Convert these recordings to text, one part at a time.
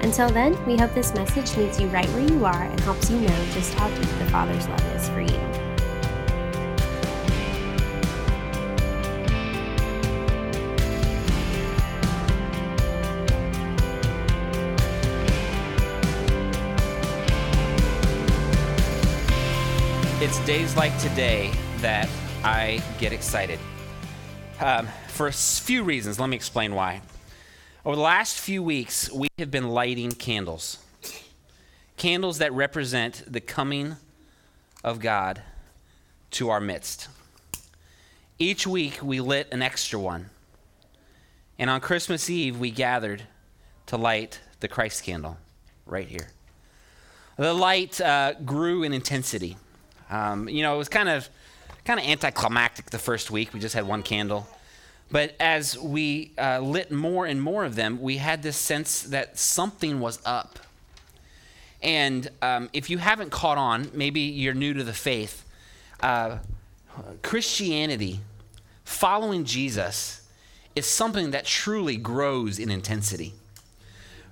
Until then, we hope this message meets you right where you are and helps you know just how deep the Father's love is for you. It's days like today that I get excited. Um, for a few reasons. Let me explain why. Over the last few weeks, we have been lighting candles. Candles that represent the coming of God to our midst. Each week, we lit an extra one. And on Christmas Eve, we gathered to light the Christ candle right here. The light uh, grew in intensity. Um, you know, it was kind of kind of anticlimactic the first week. We just had one candle. But as we uh, lit more and more of them, we had this sense that something was up. And um, if you haven't caught on, maybe you're new to the faith, uh, Christianity, following Jesus, is something that truly grows in intensity.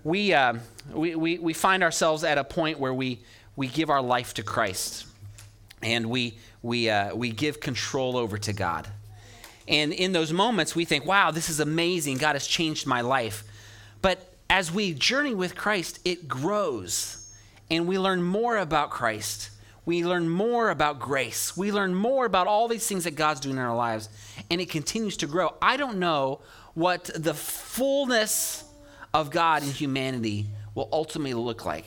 We, uh, we, we, we find ourselves at a point where we, we give our life to Christ and we, we, uh, we give control over to God. And in those moments, we think, wow, this is amazing. God has changed my life. But as we journey with Christ, it grows. And we learn more about Christ. We learn more about grace. We learn more about all these things that God's doing in our lives. And it continues to grow. I don't know what the fullness of God in humanity will ultimately look like.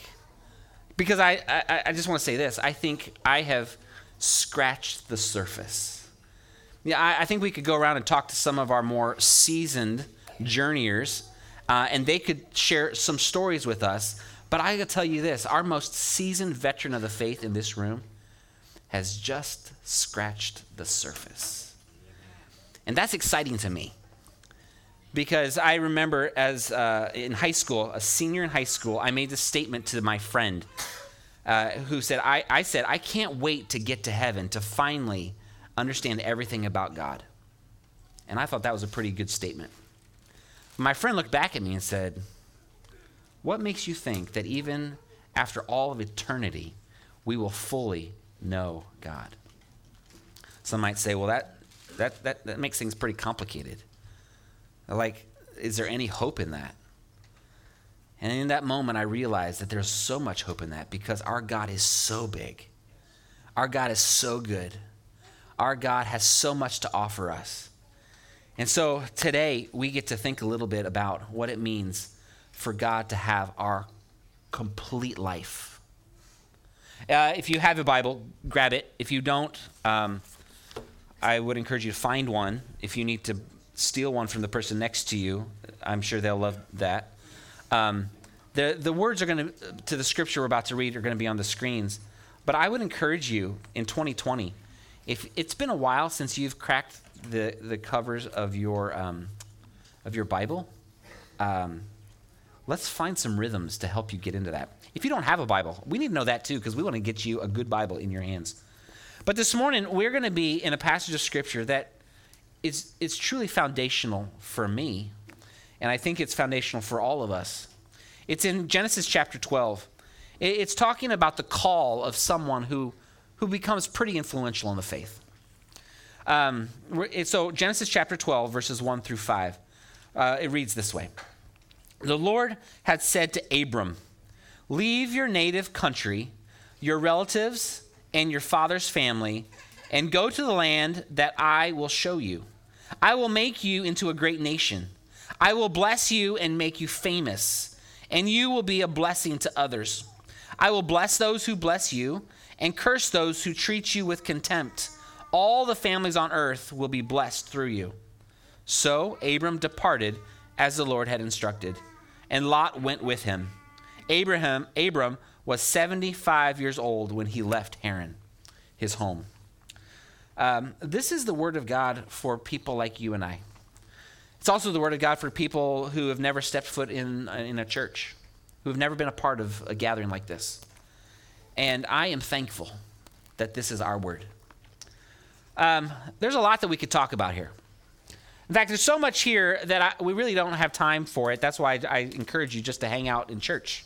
Because I, I, I just want to say this I think I have scratched the surface. Yeah, I, I, think we could go around and talk to some of our more seasoned journeyers, uh, and they could share some stories with us. But I gotta tell you this our most seasoned veteran of the faith in this room has just scratched the surface. And that's exciting to me. Because I remember as uh, in high school, a senior in high school, I made this statement to my friend uh, who said, I, I said, I can't wait to get to heaven to finally understand everything about God. And I thought that was a pretty good statement. My friend looked back at me and said, What makes you think that even after all of eternity, we will fully know God? Some might say, Well, that, that, that, that makes things pretty complicated. Like, is there any hope in that? And in that moment, I realized that there's so much hope in that because our God is so big. Our God is so good. Our God has so much to offer us. And so today, we get to think a little bit about what it means for God to have our complete life. Uh, if you have a Bible, grab it. If you don't, um, I would encourage you to find one. If you need to steal one from the person next to you, I'm sure they'll love that. Um, the, the words are going to, to the scripture we're about to read are going to be on the screens. But I would encourage you in 2020, if it's been a while since you've cracked the, the covers of your, um, of your Bible, um, let's find some rhythms to help you get into that. If you don't have a Bible, we need to know that too, because we want to get you a good Bible in your hands. But this morning, we're going to be in a passage of Scripture that is, is truly foundational for me and I think it's foundational for all of us. It's in Genesis chapter 12. It's talking about the call of someone who, who becomes pretty influential in the faith. Um, so, Genesis chapter 12, verses 1 through 5, uh, it reads this way The Lord had said to Abram, Leave your native country, your relatives, and your father's family, and go to the land that I will show you. I will make you into a great nation. I will bless you and make you famous, and you will be a blessing to others. I will bless those who bless you, and curse those who treat you with contempt. All the families on earth will be blessed through you. So Abram departed as the Lord had instructed, and Lot went with him. Abraham, Abram was 75 years old when he left Haran. his home. Um, this is the word of God for people like you and I. It's also the word of God for people who have never stepped foot in, in a church, who have never been a part of a gathering like this. And I am thankful that this is our word. Um, there's a lot that we could talk about here. In fact, there's so much here that I, we really don't have time for it. That's why I, I, encourage you just to hang out in church.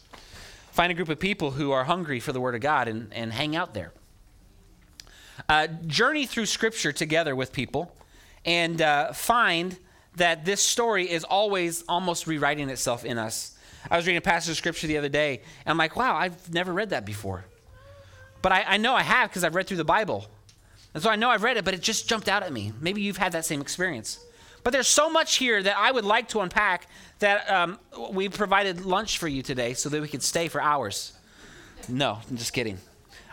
Find a group of people who are hungry for the Word of God and, and hang out there. Uh, journey through Scripture together with people and uh, find that this story is always almost rewriting itself in us. I was reading a passage of Scripture the other day, and I'm like, wow, I've never read that before. But I, I know I have because I've read through the Bible. And so I know I've read it, but it just jumped out at me. Maybe you've had that same experience. But there's so much here that I would like to unpack that um, we provided lunch for you today so that we could stay for hours. No, I'm just kidding.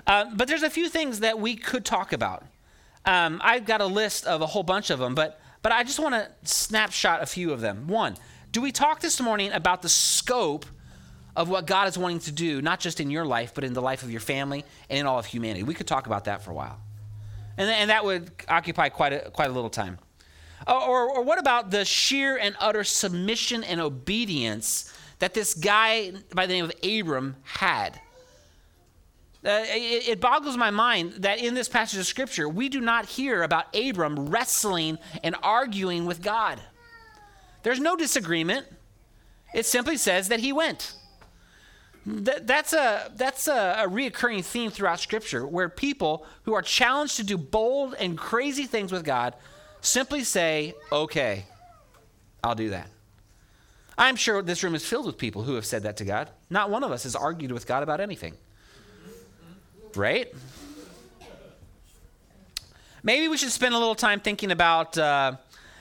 Uh, but there's a few things that we could talk about. Um, I've got a list of a whole bunch of them, but, but I just want to snapshot a few of them. One, do we talk this morning about the scope of what God is wanting to do, not just in your life, but in the life of your family and in all of humanity? We could talk about that for a while. And, and that would occupy quite a, quite a little time. Or, or what about the sheer and utter submission and obedience that this guy by the name of Abram had? Uh, it, it, boggles my mind that in this passage of scripture, we do not hear about Abram wrestling and arguing with God. There's no disagreement. It simply says that he went. That, that's a, that's a, a reoccurring theme throughout scripture where people who are challenged to do bold and crazy things with God Simply say, okay, I'll do that. I'm sure this room is filled with people who have said that to God. Not one of us has argued with God about anything. Right? Maybe we should spend a little time thinking about uh,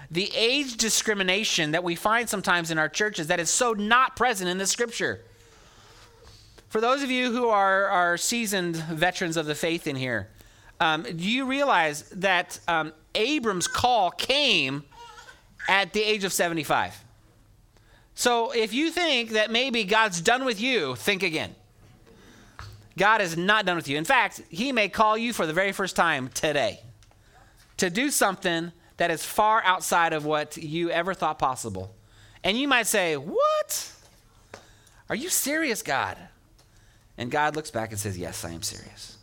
the age discrimination that we find sometimes in our churches that is so not present in the scripture. For those of you who are, are seasoned veterans of the faith in here, um, do you realize that um, Abram's call came at the age of 75? So if you think that maybe God's done with you, think again. God is not done with you. In fact, He may call you for the very first time today to do something that is far outside of what you ever thought possible. And you might say, What? Are you serious, God? And God looks back and says, Yes, I am serious.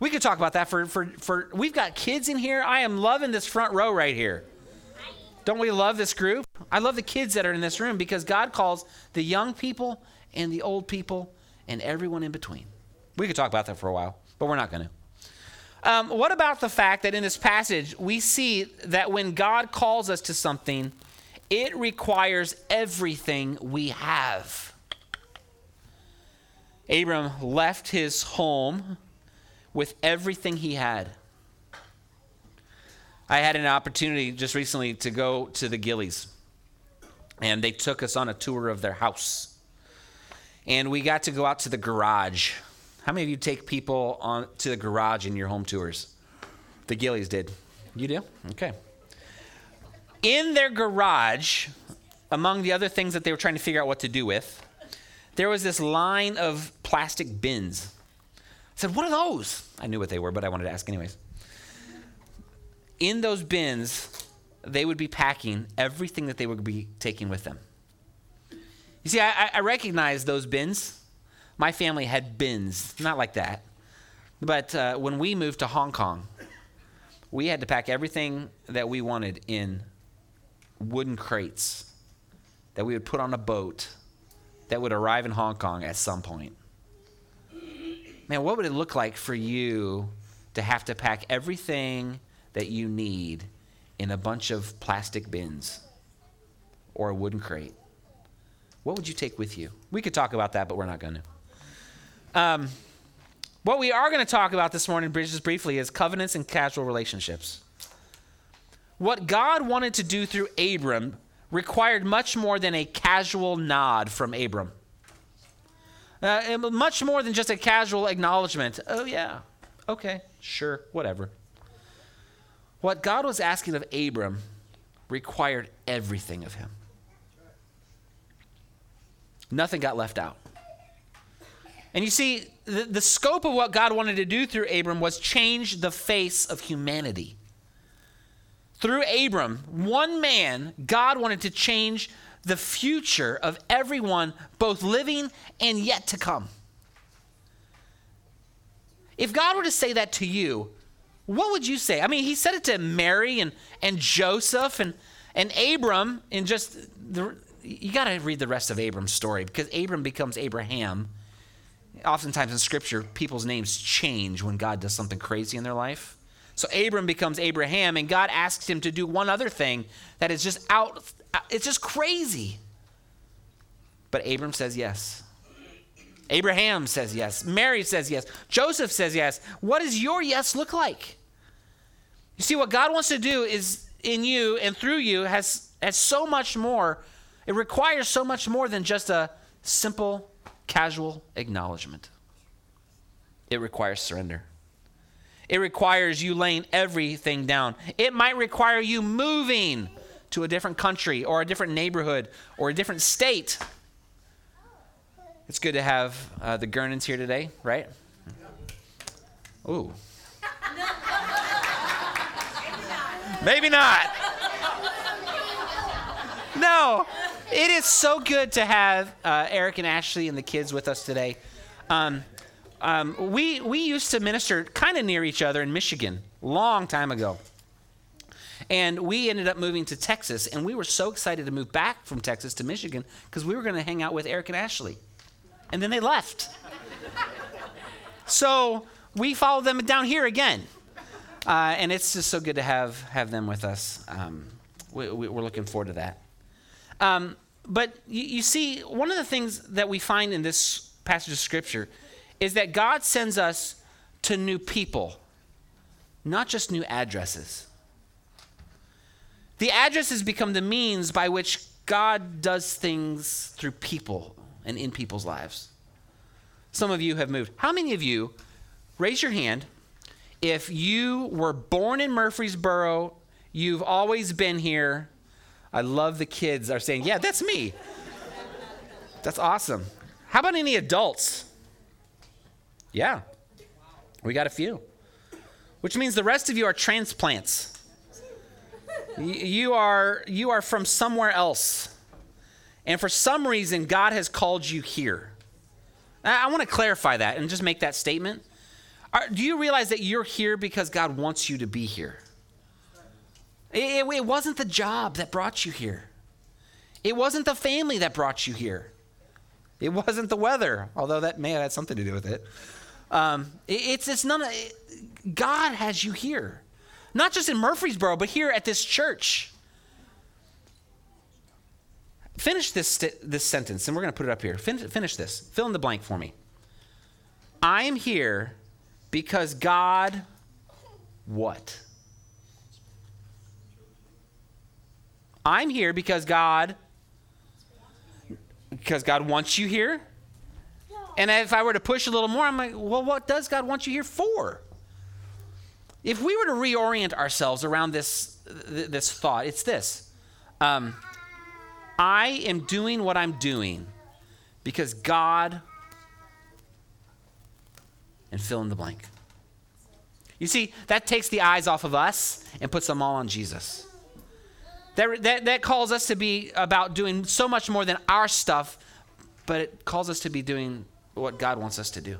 We could talk about that for, for, for we've got kids in here. I am loving this front row right here. Don't we love this group? I love the kids that are in this room because God calls the young people and the old people and everyone in between. We could talk about that for a while, but we're not going to. Um, what about the fact that in this passage we see that when God calls us to something, it requires everything we have? Abram left his home with everything he had. I had an opportunity just recently to go to the Gilleys, and they took us on a tour of their house. And we got to go out to the garage. How many of you take people on to the garage in your home tours? The Gilleys did. You do? Okay. In their garage, among the other things that they were trying to figure out what to do with, there was this line of plastic bins I said, What are those? I knew what they were, but I wanted to ask anyways. In those bins, they would be packing everything that they would be taking with them. You see, I, I recognize those bins. My family had bins, not like that. But uh, when we moved to Hong Kong, we had to pack everything that we wanted in wooden crates that we would put on a boat that would arrive in Hong Kong at some point man, what would it look like for you to have to pack everything that you need in a bunch of plastic bins or a wooden crate? What would you take with you? We could talk about that, but we're not going to. Um, what we are going to talk about this morning, just briefly, is covenants and casual relationships. What God wanted to do through Abram required much more than a casual nod from Abram. Uh, much more than just a casual acknowledgement. Oh, yeah, okay, sure, whatever. What God was asking of Abram required everything of him. Nothing got left out. And you see, the, the scope of what God wanted to do through Abram was change the face of humanity. Through Abram, one man, God wanted to change the future of everyone, both living and yet to come. If God were to say that to you, what would you say? I mean, he said it to Mary and, and Joseph and, and Abram, and just the, you got to read the rest of Abram's story because Abram becomes Abraham. Oftentimes in scripture, people's names change when God does something crazy in their life. So Abram becomes Abraham, and God asks him to do one other thing that is just out, it's just crazy. But Abram says yes. Abraham says yes. Mary says yes. Joseph says yes. What does your yes look like? You see, what God wants to do is in you and through you has, has so much more. It requires so much more than just a simple, casual acknowledgement. It requires surrender. It requires you laying everything down. It might require you moving to a different country or a different neighborhood or a different state. It's good to have uh, the Gurnans here today, right? Ooh. Maybe not. No, it is so good to have uh, Eric and Ashley and the kids with us today. Um, um, we we used to minister kind of near each other in Michigan, long time ago. And we ended up moving to Texas, and we were so excited to move back from Texas to Michigan because we were going to hang out with Eric and Ashley. And then they left. so we followed them down here again. Uh, and it's just so good to have, have them with us. Um, we, are we, looking forward to that. Um, but you, you see, one of the things that we find in this passage of Scripture is that God sends us to new people, not just new addresses. The addresses become the means by which God does things through people and in people's lives. Some of you have moved. How many of you, raise your hand, if you were born in Murfreesboro, you've always been here. I love the kids are saying, Yeah, that's me. That's awesome. How about any adults? Yeah, we got a few. Which means the rest of you are transplants. You are, you are from somewhere else. And for some reason, God has called you here. I want to clarify that and just make that statement. Are, do you realize that you're here because God wants you to be here? It, it, it wasn't the job that brought you here, it wasn't the family that brought you here, it wasn't the weather, although that may have had something to do with it. Um, it it's, it's none of, it, God has you here, not just in Murfreesboro, but here at this church. Finish this, this sentence, and we're going to put it up here. Fin- finish this. Fill in the blank for me. I am here because God, what? I'm here because God, because God wants you here. And if I were to push a little more, I'm like, well, what does God want you here for? If we were to reorient ourselves around this, this thought, it's this. Um, I am doing what I'm doing because God and fill in the blank. You see, that takes the eyes off of us and puts them all on Jesus. That, that, that calls us to be about doing so much more than our stuff, but it calls us to be doing what God wants us to do.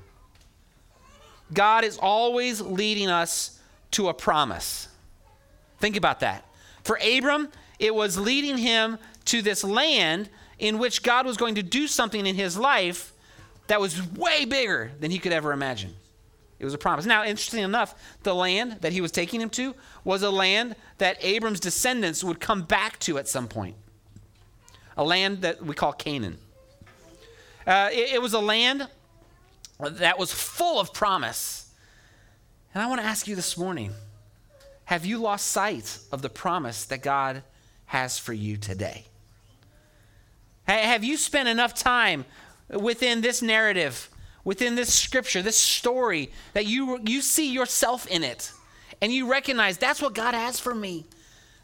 God is always leading us to a promise. Think about that. For Abram, it was leading him to this land in which God was going to do something in his life that was way bigger than he could ever imagine. It was a promise. Now, interesting enough, the land that he was taking him to was a land that Abram's descendants would come back to at some point. A land that we call Canaan. Uh, it, it was a land that was full of promise. And I want to ask you this morning have you lost sight of the promise that God has for you today? Have you spent enough time within this narrative within this scripture, this story, that you, you see yourself in it and you recognize that's what God has for me.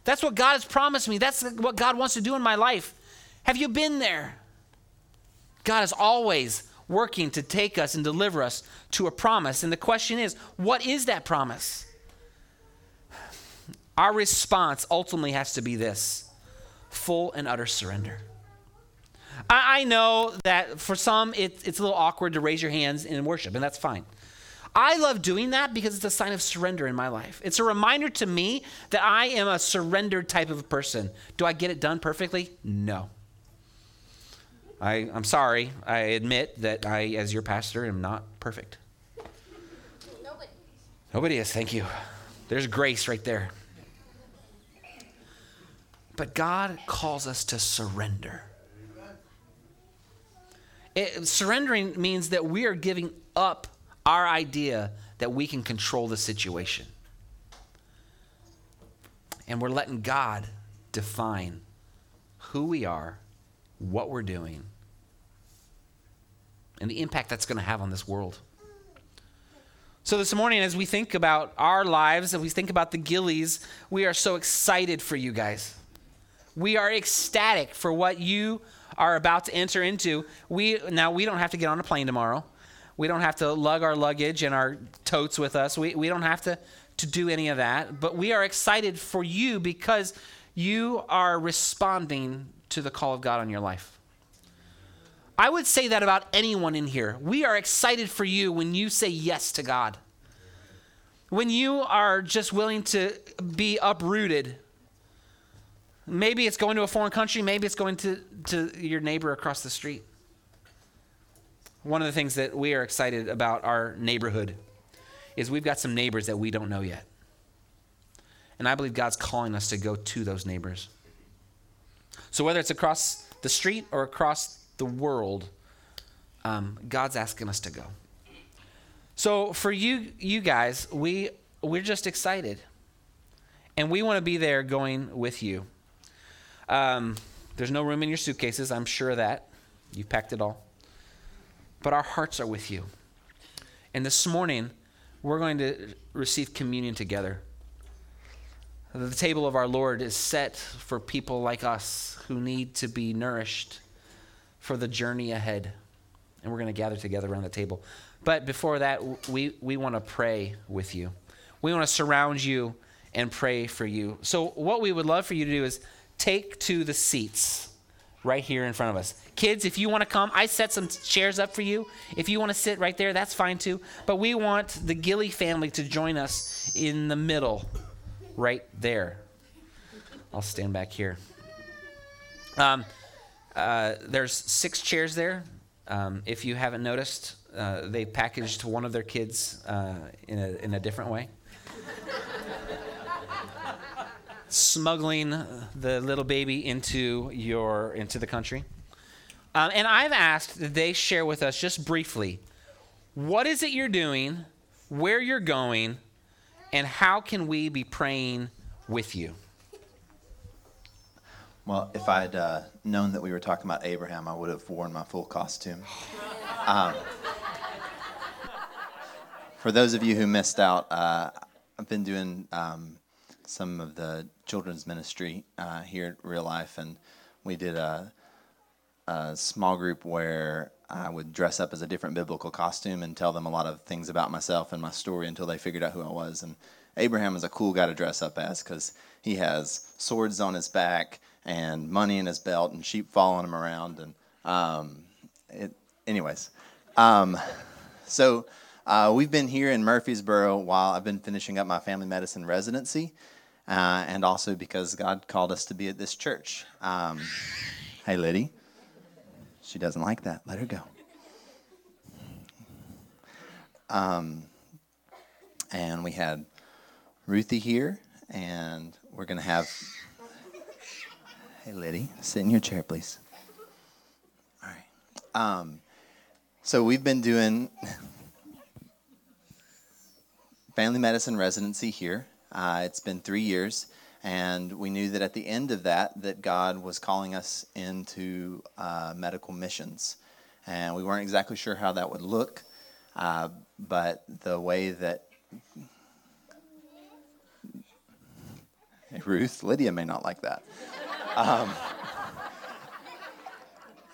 That's what God has promised me. That's what God wants to do in my life. Have you been there? God is always working to take us and deliver us to a promise. And the question is, what is that promise? Our response ultimately has to be this full and utter surrender. I, I know that for some it, it's a little awkward to raise your hands in worship, and that's fine. I love doing that because it's a sign of surrender in my life. It's a reminder to me that I am a surrendered type of person. Do I get it done perfectly? No. I, I'm sorry. I admit that I, as your pastor, am not perfect. Nobody. Nobody is. Thank you. There's grace right there. But God calls us to surrender. It, surrendering means that we are giving up our idea that we can control the situation. And we're letting God define who we are, what we're doing, and the impact that's going to have on this world. So, this morning, as we think about our lives, and we think about the Gilleys, we are so excited for you guys. We are ecstatic for what you are about to enter into. We now we don't have to get on a plane tomorrow. We don't have to lug our luggage and our totes with us. We, we don't have to, to do any of that. But we are excited for you because you are responding to the call of God on your life. I would say that about anyone in here. We are excited for you when you say yes to God. When you are just willing to be uprooted. Maybe it's going to a foreign country, maybe it's going to, to your neighbor across the street one of the things that we are excited about our neighborhood is we've got some neighbors that we don't know yet. And I believe God's calling us to go to those neighbors. So whether it's across the street or across the world, um, God's asking us to go. So for you, you guys, we we're just excited, and we want to be there going with you. Um, there's no room in your suitcases. I'm sure that. You've packed it all but our hearts are with you. And this morning, we're going to receive communion together. The table of our Lord is set for people like us who need to be nourished for the journey ahead. And we're going to gather together around the table. But before that, we, we want to pray with you. We want to surround you and pray for you. So, what we would love for you to do is take to the seats right here in front of us. Kids, if you want to come, I set some chairs up for you. If you want to sit right there, that's fine too. But we want the Gilley family to join us in the middle, right there. I'll stand back here. Um, uh, there's six chairs there. Um, if you haven't noticed, uh, they packaged one of their kids uh, in, a, in a different way. Smuggling the little baby into your into the country. Um, and I've asked that they share with us just briefly what is it you're doing, where you're going, and how can we be praying with you? Well, if I'd uh, known that we were talking about Abraham, I would have worn my full costume. Um, for those of you who missed out, uh, I've been doing um, some of the children's ministry uh, here at Real Life, and we did a a small group where I would dress up as a different biblical costume and tell them a lot of things about myself and my story until they figured out who I was. And Abraham is a cool guy to dress up as because he has swords on his back and money in his belt and sheep following him around. And um, it, anyways, um, so uh, we've been here in Murfreesboro while I've been finishing up my family medicine residency, uh, and also because God called us to be at this church. Um, hey, Liddy. She doesn't like that. Let her go. Um, and we had Ruthie here, and we're going to have. Hey, Liddy, sit in your chair, please. All right. Um, so we've been doing family medicine residency here. Uh, it's been three years and we knew that at the end of that that god was calling us into uh, medical missions. And we weren't exactly sure how that would look uh, but the way that hey, ruth lydia may not like that. Um,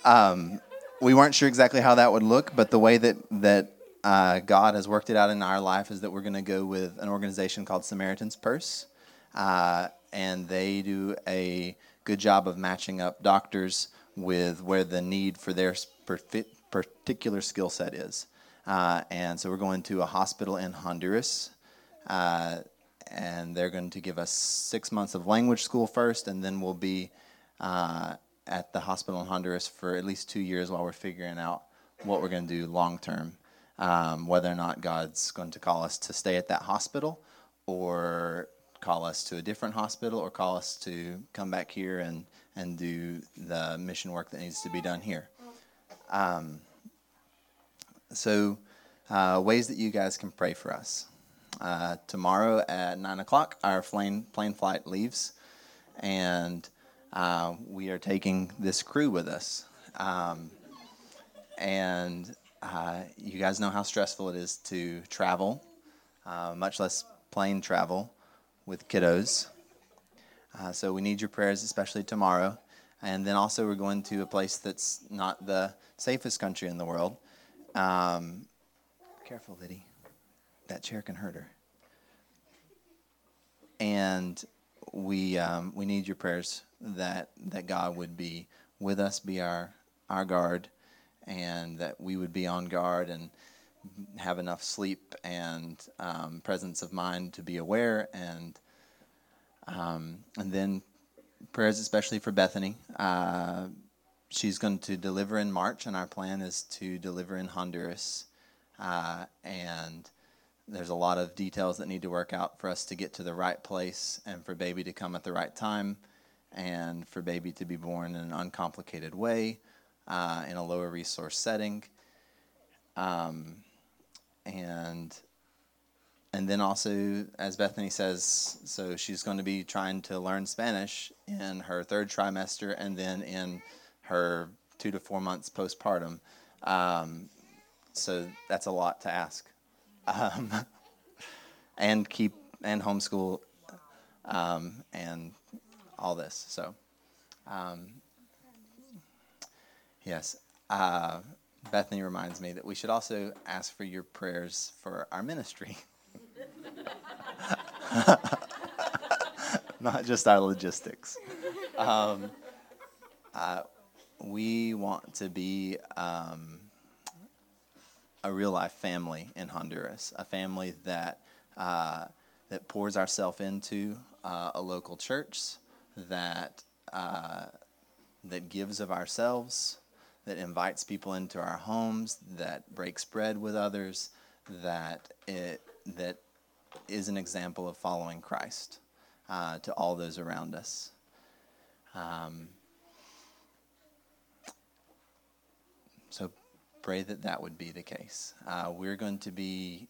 um, we weren't sure exactly how that would look, but the way that that uh, God has worked it out in our life is that we're going to go with an organization called Samaritan's Purse, uh, and they do a good job of matching up doctors with where the need for their particular skill set is. Uh, and so we're going to a hospital in Honduras. Uh, and they're going to give us six months of language school first, and then we'll be uh, at the hospital in Honduras for at least two years while we're figuring out what we're going to do long term. Um, whether or not God's going to call us to stay at that hospital or call us to a different hospital or call us to come back here and, and do the mission work that needs to be done here. Um, so, uh, ways that you guys can pray for us. Uh, tomorrow at 9 o'clock, our plane, plane flight leaves, and uh, we are taking this crew with us. Um, and uh, you guys know how stressful it is to travel, uh, much less plane travel with kiddos. Uh, so we need your prayers, especially tomorrow. And then also, we're going to a place that's not the safest country in the world. Um, careful, Liddy. That chair can hurt her. And we um, we need your prayers that that God would be with us, be our our guard, and that we would be on guard and have enough sleep and um, presence of mind to be aware and um, and then prayers especially for Bethany. Uh, she's going to deliver in March, and our plan is to deliver in Honduras. Uh, and there's a lot of details that need to work out for us to get to the right place and for baby to come at the right time and for baby to be born in an uncomplicated way uh, in a lower resource setting. Um, and and then also, as Bethany says, so she's going to be trying to learn Spanish in her third trimester and then in her two to four months postpartum. Um, so that's a lot to ask. Um, and keep and homeschool um, and all this. So, um, yes. Uh, Bethany reminds me that we should also ask for your prayers for our ministry. Not just our logistics. Um, uh, we want to be um, a real life family in Honduras, a family that uh, that pours ourselves into uh, a local church, that uh, that gives of ourselves, that invites people into our homes, that breaks bread with others, that it that is an example of following Christ uh, to all those around us. Um, so pray that that would be the case. Uh, we're going to be,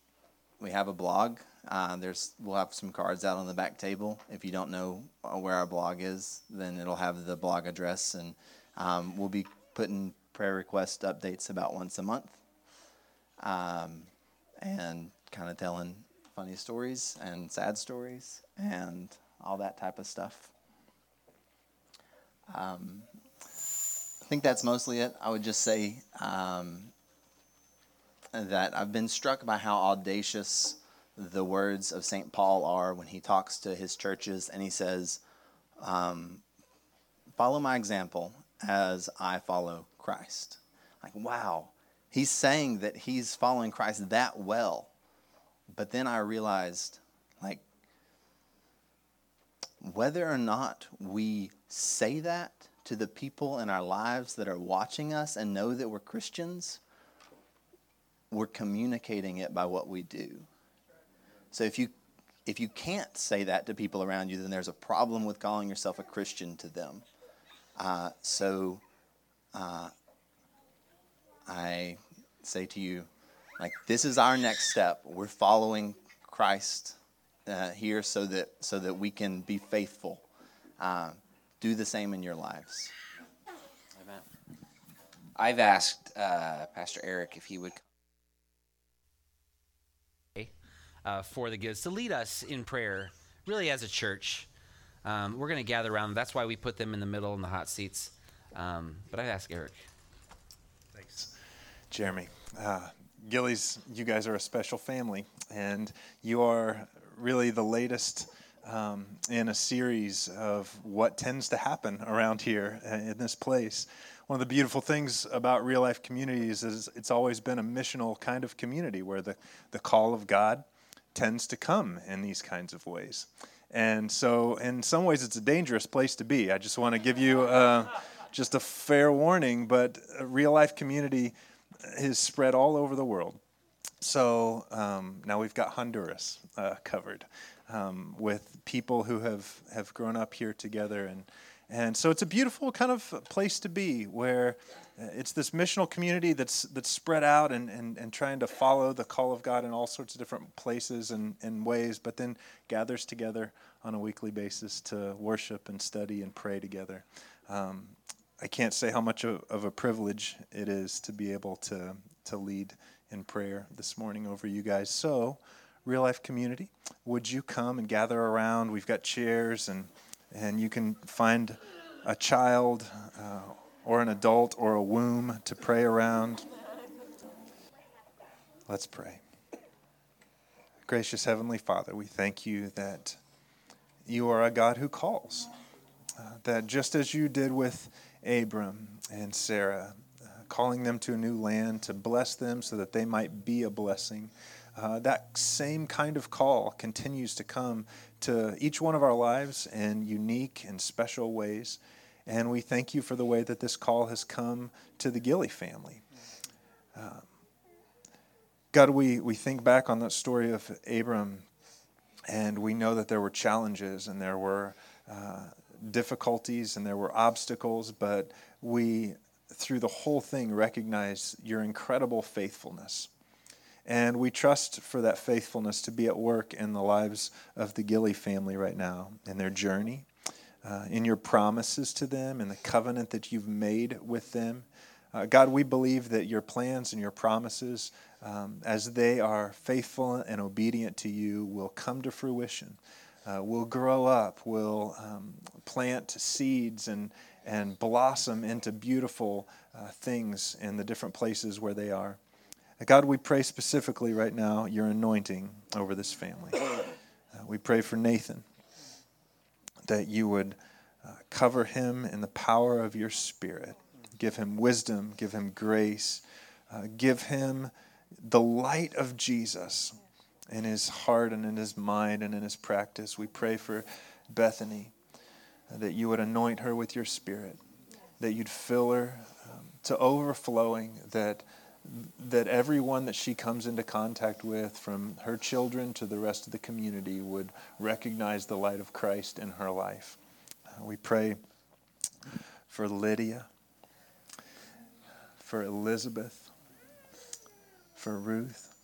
we have a blog. Uh, there's, we'll have some cards out on the back table. If you don't know where our blog is, then it'll have the blog address, and um, we'll be putting prayer request updates about once a month, um, and kind of telling funny stories and sad stories and all that type of stuff. Um, I think that's mostly it. I would just say um, that I've been struck by how audacious the words of St. Paul are when he talks to his churches and he says, um, Follow my example as I follow Christ. Like, wow. He's saying that he's following Christ that well but then I realized, like, whether or not we say that to the people in our lives that are watching us and know that we're Christians, we're communicating it by what we do. So if you if you can't say that to people around you, then there's a problem with calling yourself a Christian to them. Uh, so uh, I say to you, like this is our next step. We're following Christ uh, here so that so that we can be faithful. Uh, do the same in your lives. Amen. I've asked uh, Pastor Eric if he would. Uh, for the gifts to lead us in prayer, really as a church. Um, we're going to gather around. That's why we put them in the middle in the hot seats. Um, but I ask Eric. Thanks. Jeremy. Uh, Gilleys, you guys are a special family, and you are really the latest um, in a series of what tends to happen around here uh, in this place. One of the beautiful things about real life communities is it's always been a missional kind of community where the, the call of God tends to come in these kinds of ways. And so, in some ways, it's a dangerous place to be. I just want to give you uh, just a fair warning, but a real life community is spread all over the world. So um, now we've got Honduras uh, covered um, with people who have, have grown up here together. And, and so it's a beautiful kind of place to be where uh, it's this missional community that's, that's spread out and, and, and trying to follow the call of God in all sorts of different places and, and ways, but then gathers together on a weekly basis to worship and study and pray together. Um, I can't say how much of, of, a privilege it is to be able to, to lead in prayer this morning over you guys. So, real life community, would you come and gather around? We've got chairs, and, and you can find a child uh, or an adult or a womb to pray around. Let's pray. Gracious Heavenly Father, we thank you that you are a God who calls. Uh, that just as you did with Abram and Sarah, uh, calling them to a new land to bless them so that they might be a blessing, uh, that same kind of call continues to come to each one of our lives in unique and special ways. And we thank you for the way that this call has come to the Gilley family. Um, God, we, we think back on that story of Abram, and we know that there were challenges and there were uh, difficulties and there were obstacles, but we, through the whole thing, recognize your incredible faithfulness. And we trust for that faithfulness to be at work in the lives of the Gilley family right now, in their journey, uh, in your promises to them, in the covenant that you've made with them. Uh, God, we believe that your plans and your promises, um, as they are faithful and obedient to you, will come to fruition, uh, will grow up, will um, plant seeds and, and blossom into beautiful uh, things in the different places where they are. God, we pray specifically right now your anointing over this family. Uh, we pray for Nathan that you would uh, cover him in the power of your spirit. Give him wisdom, give him grace, uh, give him the light of Jesus in his heart and in his mind and in his practice. We pray for Bethany uh, that you would anoint her with your spirit, that you'd fill her um, to overflowing, that that everyone that she comes into contact with, from her children to the rest of the community, would recognize the light of Christ in her life. Uh, we pray for Lydia, for Elizabeth, for Ruth.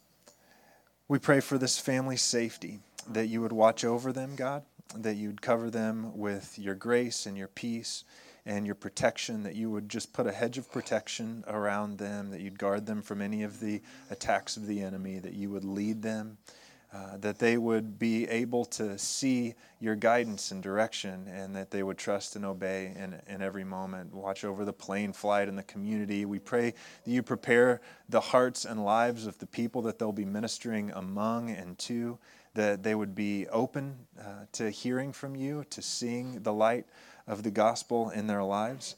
We pray for this family's safety, that you would watch over them, God, that you'd cover them with your grace and your peace and your protection, that you would just put a hedge of protection around them, that you'd guard them from any of the attacks of the enemy, that you would lead them, uh, that they would be able to see your guidance and direction, and that they would trust and obey in, in every moment. Watch over the plane flight and the community. We pray that you prepare the hearts and lives of the people that they'll be ministering among and to, that they would be open uh, to hearing from you, to seeing the light of the gospel in their lives.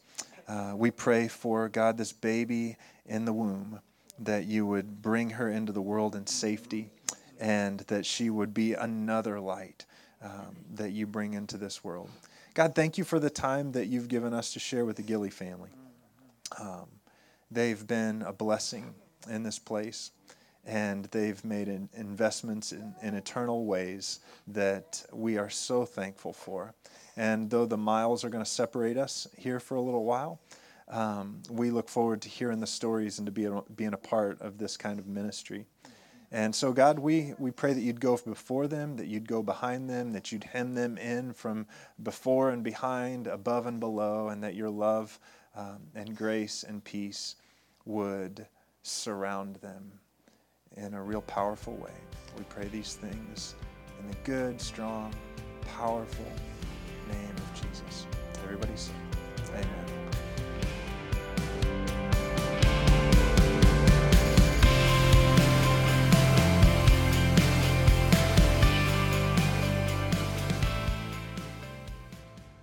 Uh, we pray for God, this baby in the womb, that you would bring her into the world in safety and that she would be another light um, that you bring into this world. God, thank you for the time that you've given us to share with the Gilley family. Um, they've been a blessing in this place, and they've made investments in, in eternal ways that we are so thankful for. And though the miles are going to separate us here for a little while, um, we look forward to hearing the stories and to be a, being a part of this kind of ministry. And so, God, we, we pray that you'd go before them, that you'd go behind them, that you'd hem them in from before and behind, above and below, and that your love um, and grace and peace would surround them in a real powerful way. We pray these things in the good, strong, powerful, name of Jesus. Everybody say, Amen.